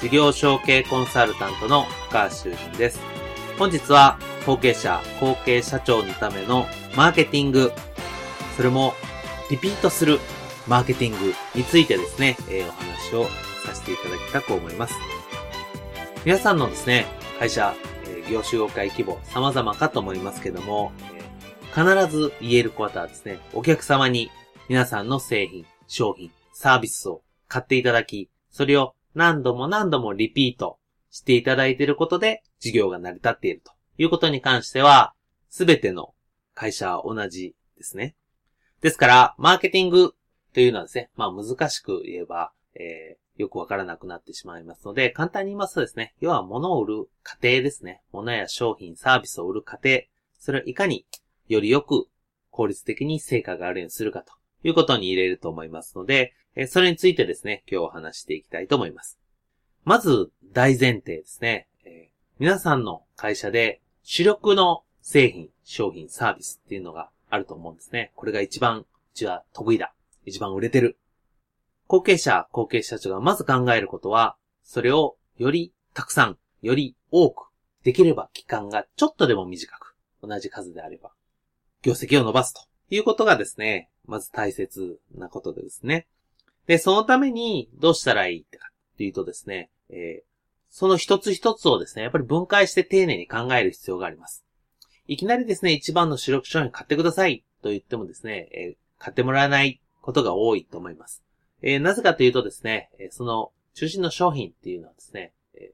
事業承継コンサルタントの深橋修人です。本日は後継者、後継社長のためのマーケティング、それもリピートするマーケティングについてですね、えー、お話をさせていただきたく思います。皆さんのですね、会社、えー、業種業界規模様々かと思いますけども、え、必ず言えることはですね、お客様に皆さんの製品、商品、サービスを買っていただき、それを何度も何度もリピートしていただいていることで事業が成り立っているということに関しては、すべての会社は同じですね。ですから、マーケティングというのはですね、まあ難しく言えば、えー、よくわからなくなってしまいますので、簡単に言いますとですね、要は物を売る過程ですね。物や商品、サービスを売る過程、それをいかによりよく効率的に成果があるようにするかということに入れると思いますので、えそれについてですね、今日話していきたいと思います。まず、大前提ですね。え皆さんの会社で主力の製品、商品、サービスっていうのがあると思うんですね。これが一番、うちは得意だ。一番売れてる。後継者、後継社長がまず考えることは、それをよりたくさん、より多く、できれば期間がちょっとでも短く、同じ数であれば、業績を伸ばすということがですね、まず大切なことでですね。で、そのためにどうしたらいいかっていうとですね、えー、その一つ一つをですね、やっぱり分解して丁寧に考える必要があります。いきなりですね、一番の主力商品買ってくださいと言ってもですね、えー、買ってもらえないことが多いと思います。えー、なぜかというとですね、その中心の商品っていうのはですね、え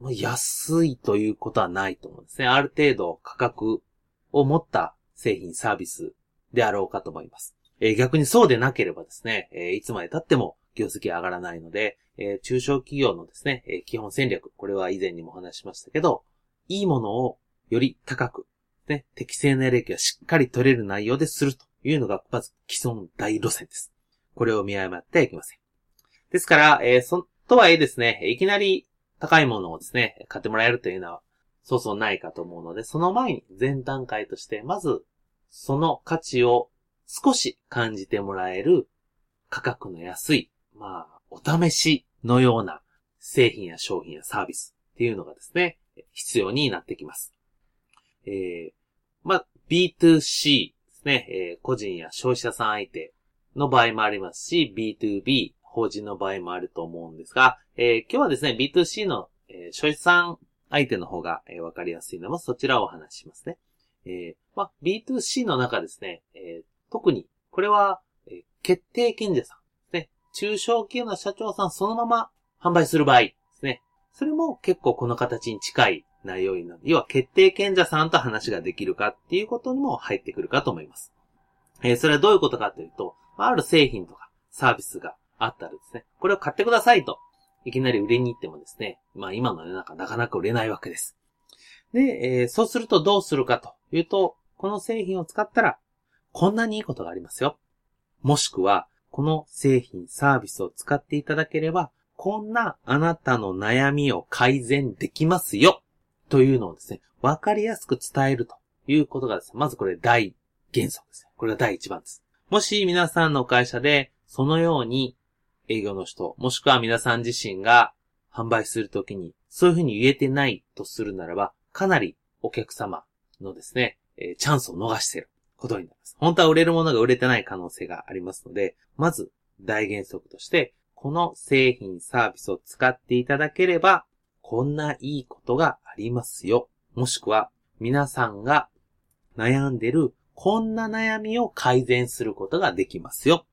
ー、安いということはないと思うんですね。ある程度価格を持った製品サービスであろうかと思います。えー、逆にそうでなければですね、えー、いつまで経っても業績上がらないので、えー、中小企業のですね、え基本戦略、これは以前にも話しましたけど、いいものをより高く、ね、適正な利益がしっかり取れる内容でするというのが、まず既存大路線です。これを見誤ってはいけません。ですから、えそ、とはいえですね、いきなり高いものをですね、買ってもらえるというのは、そうそうないかと思うので、その前に前段階として、まず、その価値を少し感じてもらえる価格の安い、まあ、お試しのような製品や商品やサービスっていうのがですね、必要になってきます。えー、まあ、B2C ですね、えー、個人や消費者さん相手の場合もありますし、B2B、法人の場合もあると思うんですが、えー、今日はですね、B2C の、えー、消費者さん相手の方が、えー、わかりやすいのもそちらをお話ししますね。えー、まあ、B2C の中ですね、えー、特に、これは、え決定権者さんね。中小企業の社長さんそのまま販売する場合ですね。それも結構この形に近い内容になる。要は決定権者さんと話ができるかっていうことにも入ってくるかと思います。えー、それはどういうことかというと、ある製品とかサービスがあったらですね、これを買ってくださいと、いきなり売れに行ってもですね、まあ今の世の中なかなか売れないわけです。で、えー、そうするとどうするかというと、この製品を使ったらこんなにいいことがありますよ。もしくは、この製品、サービスを使っていただければ、こんなあなたの悩みを改善できますよ。というのをですね、わかりやすく伝えるということがですね、まずこれ大原則ですね。これが第一番です。もし皆さんの会社で、そのように営業の人、もしくは皆さん自身が販売するときに、そういうふうに言えてないとするならば、かなりお客様のですね、え、チャンスを逃している。ことになります。本当は売れるものが売れてない可能性がありますので、まず大原則として、この製品サービスを使っていただければ、こんないいことがありますよ。もしくは、皆さんが悩んでる、こんな悩みを改善することができますよ。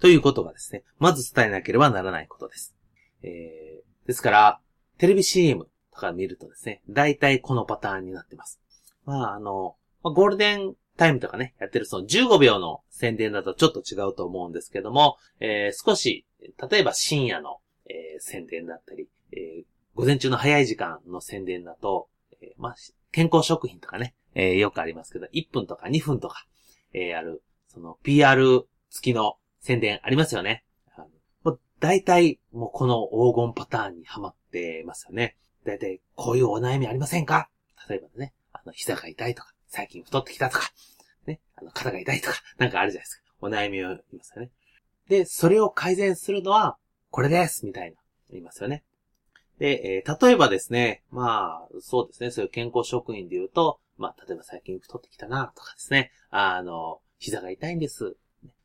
ということがですね、まず伝えなければならないことです。えー、ですから、テレビ CM とか見るとですね、大体このパターンになってます。まあ、あの、ゴールデンタイムとかね、やってるその15秒の宣伝だとちょっと違うと思うんですけども、えー、少し、例えば深夜の、えー、宣伝だったり、えー、午前中の早い時間の宣伝だと、え、まあ、健康食品とかね、え、よくありますけど、1分とか2分とか、え、ある、その PR 付きの宣伝ありますよね。大体、もうこの黄金パターンにはまってますよね。大体、こういうお悩みありませんか？例えばね、の、膝が痛いとか、最近太ってきたとか、ね、あの、肩が痛いとか、なんかあるじゃないですか。お悩みを言いますよね。で、それを改善するのは、これですみたいな、言いますよね。で、えー、例えばですね、まあ、そうですね、そういう健康食品で言うと、まあ、例えば最近太ってきたな、とかですね、あの、膝が痛いんです。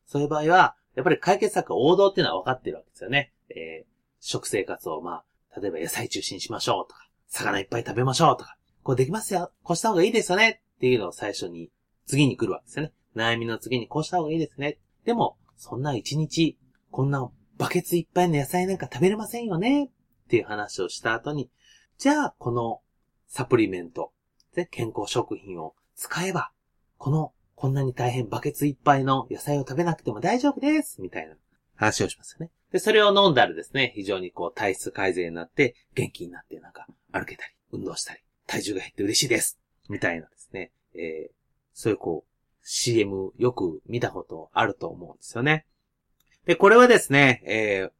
そういう場合は、やっぱり解決策王道っていうのは分かってるわけですよね。えー、食生活を、まあ、例えば野菜中心にしましょうとか、魚いっぱい食べましょうとか、こうできますよ、こうした方がいいですよねっていうのを最初に、次に来るわけですよね。悩みの次にこうした方がいいですね。でも、そんな一日、こんなバケツいっぱいの野菜なんか食べれませんよねっていう話をした後に、じゃあ、このサプリメント、で、健康食品を使えば、この、こんなに大変バケツいっぱいの野菜を食べなくても大丈夫ですみたいな話をしますよね。で、それを飲んだらですね、非常にこう体質改善になって、元気になってなんか歩けたり、運動したり、体重が減って嬉しいです。みたいなですね。えー、そういうこう、CM よく見たことあると思うんですよね。で、これはですね、えー、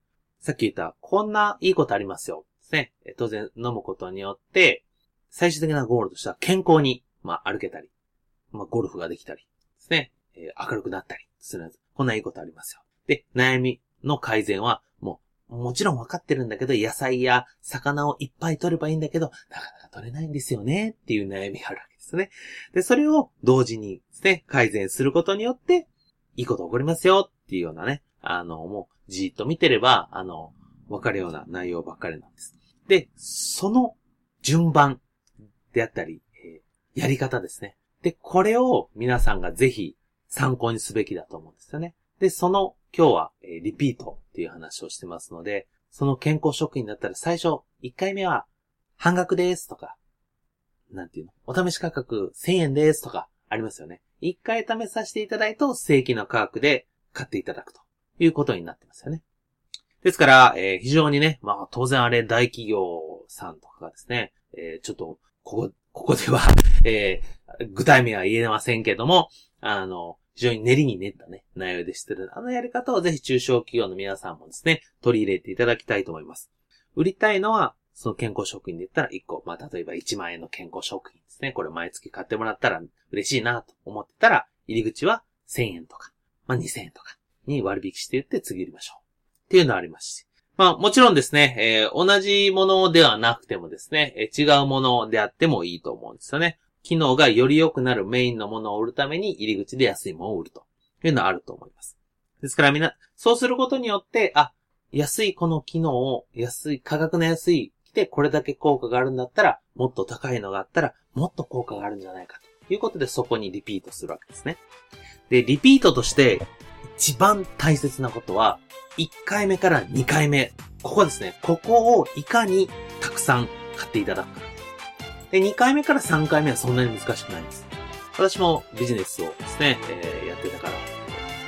さっき言った、こんないいことありますよ。ですね。当然飲むことによって、最終的なゴールとしては健康に、まあ、歩けたり、まあ、ゴルフができたり、ですね。えー、明るくなったりするんです。こんないいことありますよ。で、悩みの改善は、もう、もちろん分かってるんだけど、野菜や魚をいっぱい取ればいいんだけど、なかなか取れないんですよね、っていう悩みがあるわけですね。で、それを同時にですね、改善することによって、いいこと起こりますよ、っていうようなね、あの、もう、じーっと見てれば、あの、わかるような内容ばっかりなんです。で、その順番であったり、えー、やり方ですね。で、これを皆さんがぜひ参考にすべきだと思うんですよね。で、その今日は、え、リピートっていう話をしてますので、その健康食品だったら最初、1回目は半額ですとか、なんていうの？お試し価格1000円ですとかありますよね。1回試させていただいと正規の価格で買っていただくということになってますよね。ですから、えー、非常にね、まあ当然あれ大企業さんとかがですね、えー、ちょっと、ここ、ここでは えー、具体名は言えませんけども、あの、非常に練りに練ったね、内容でしてる。あのやり方をぜひ中小企業の皆さんもですね、取り入れていただきたいと思います。売りたいのは、その健康食品で言ったら1個、まあ、例えば1万円の健康食品ですね。これ毎月買ってもらったら嬉しいなと思ってたら、入り口は1000円とか、まあ、2000円とかに割引して言って次売りましょう。っていうのはありますし。まあもちろんですね、えー、同じものではなくてもですね、えー、違うものであってもいいと思うんですよね。機能がより良くなるメインのものを売るために入り口で安いものを売るというのはあると思います。ですからみんな、そうすることによって、あ、安いこの機能を、安い、価格の安い、来てこれだけ効果があるんだったら、もっと高いのがあったら、もっと効果があるんじゃないかということでそこにリピートするわけですね。で、リピートとして一番大切なことは、1回目から2回目。ここですね。ここをいかにたくさん買っていただくか。で、2回目から3回目はそんなに難しくないんです。私もビジネスをですね、えー、やってたから、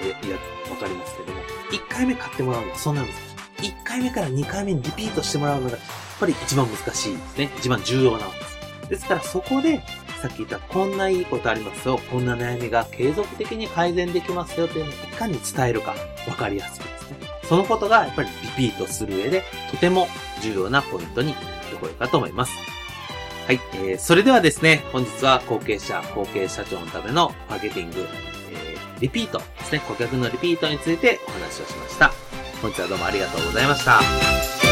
え、いや、わかりますけども、1回目買ってもらうのはそんな難しい。1回目から2回目にリピートしてもらうのが、やっぱり一番難しいですね。一番重要なわけです。ですからそこで、さっき言ったこんないいことありますよ。こんな悩みが継続的に改善できますよというのをいかに伝えるか、わかりやすくですね。そのことがやっぱりリピートする上で、とても重要なポイントになってこようかと思います。はい。えー、それではですね、本日は後継者、後継社長のためのマーケティング、えー、リピートですね、顧客のリピートについてお話をしました。本日はどうもありがとうございました。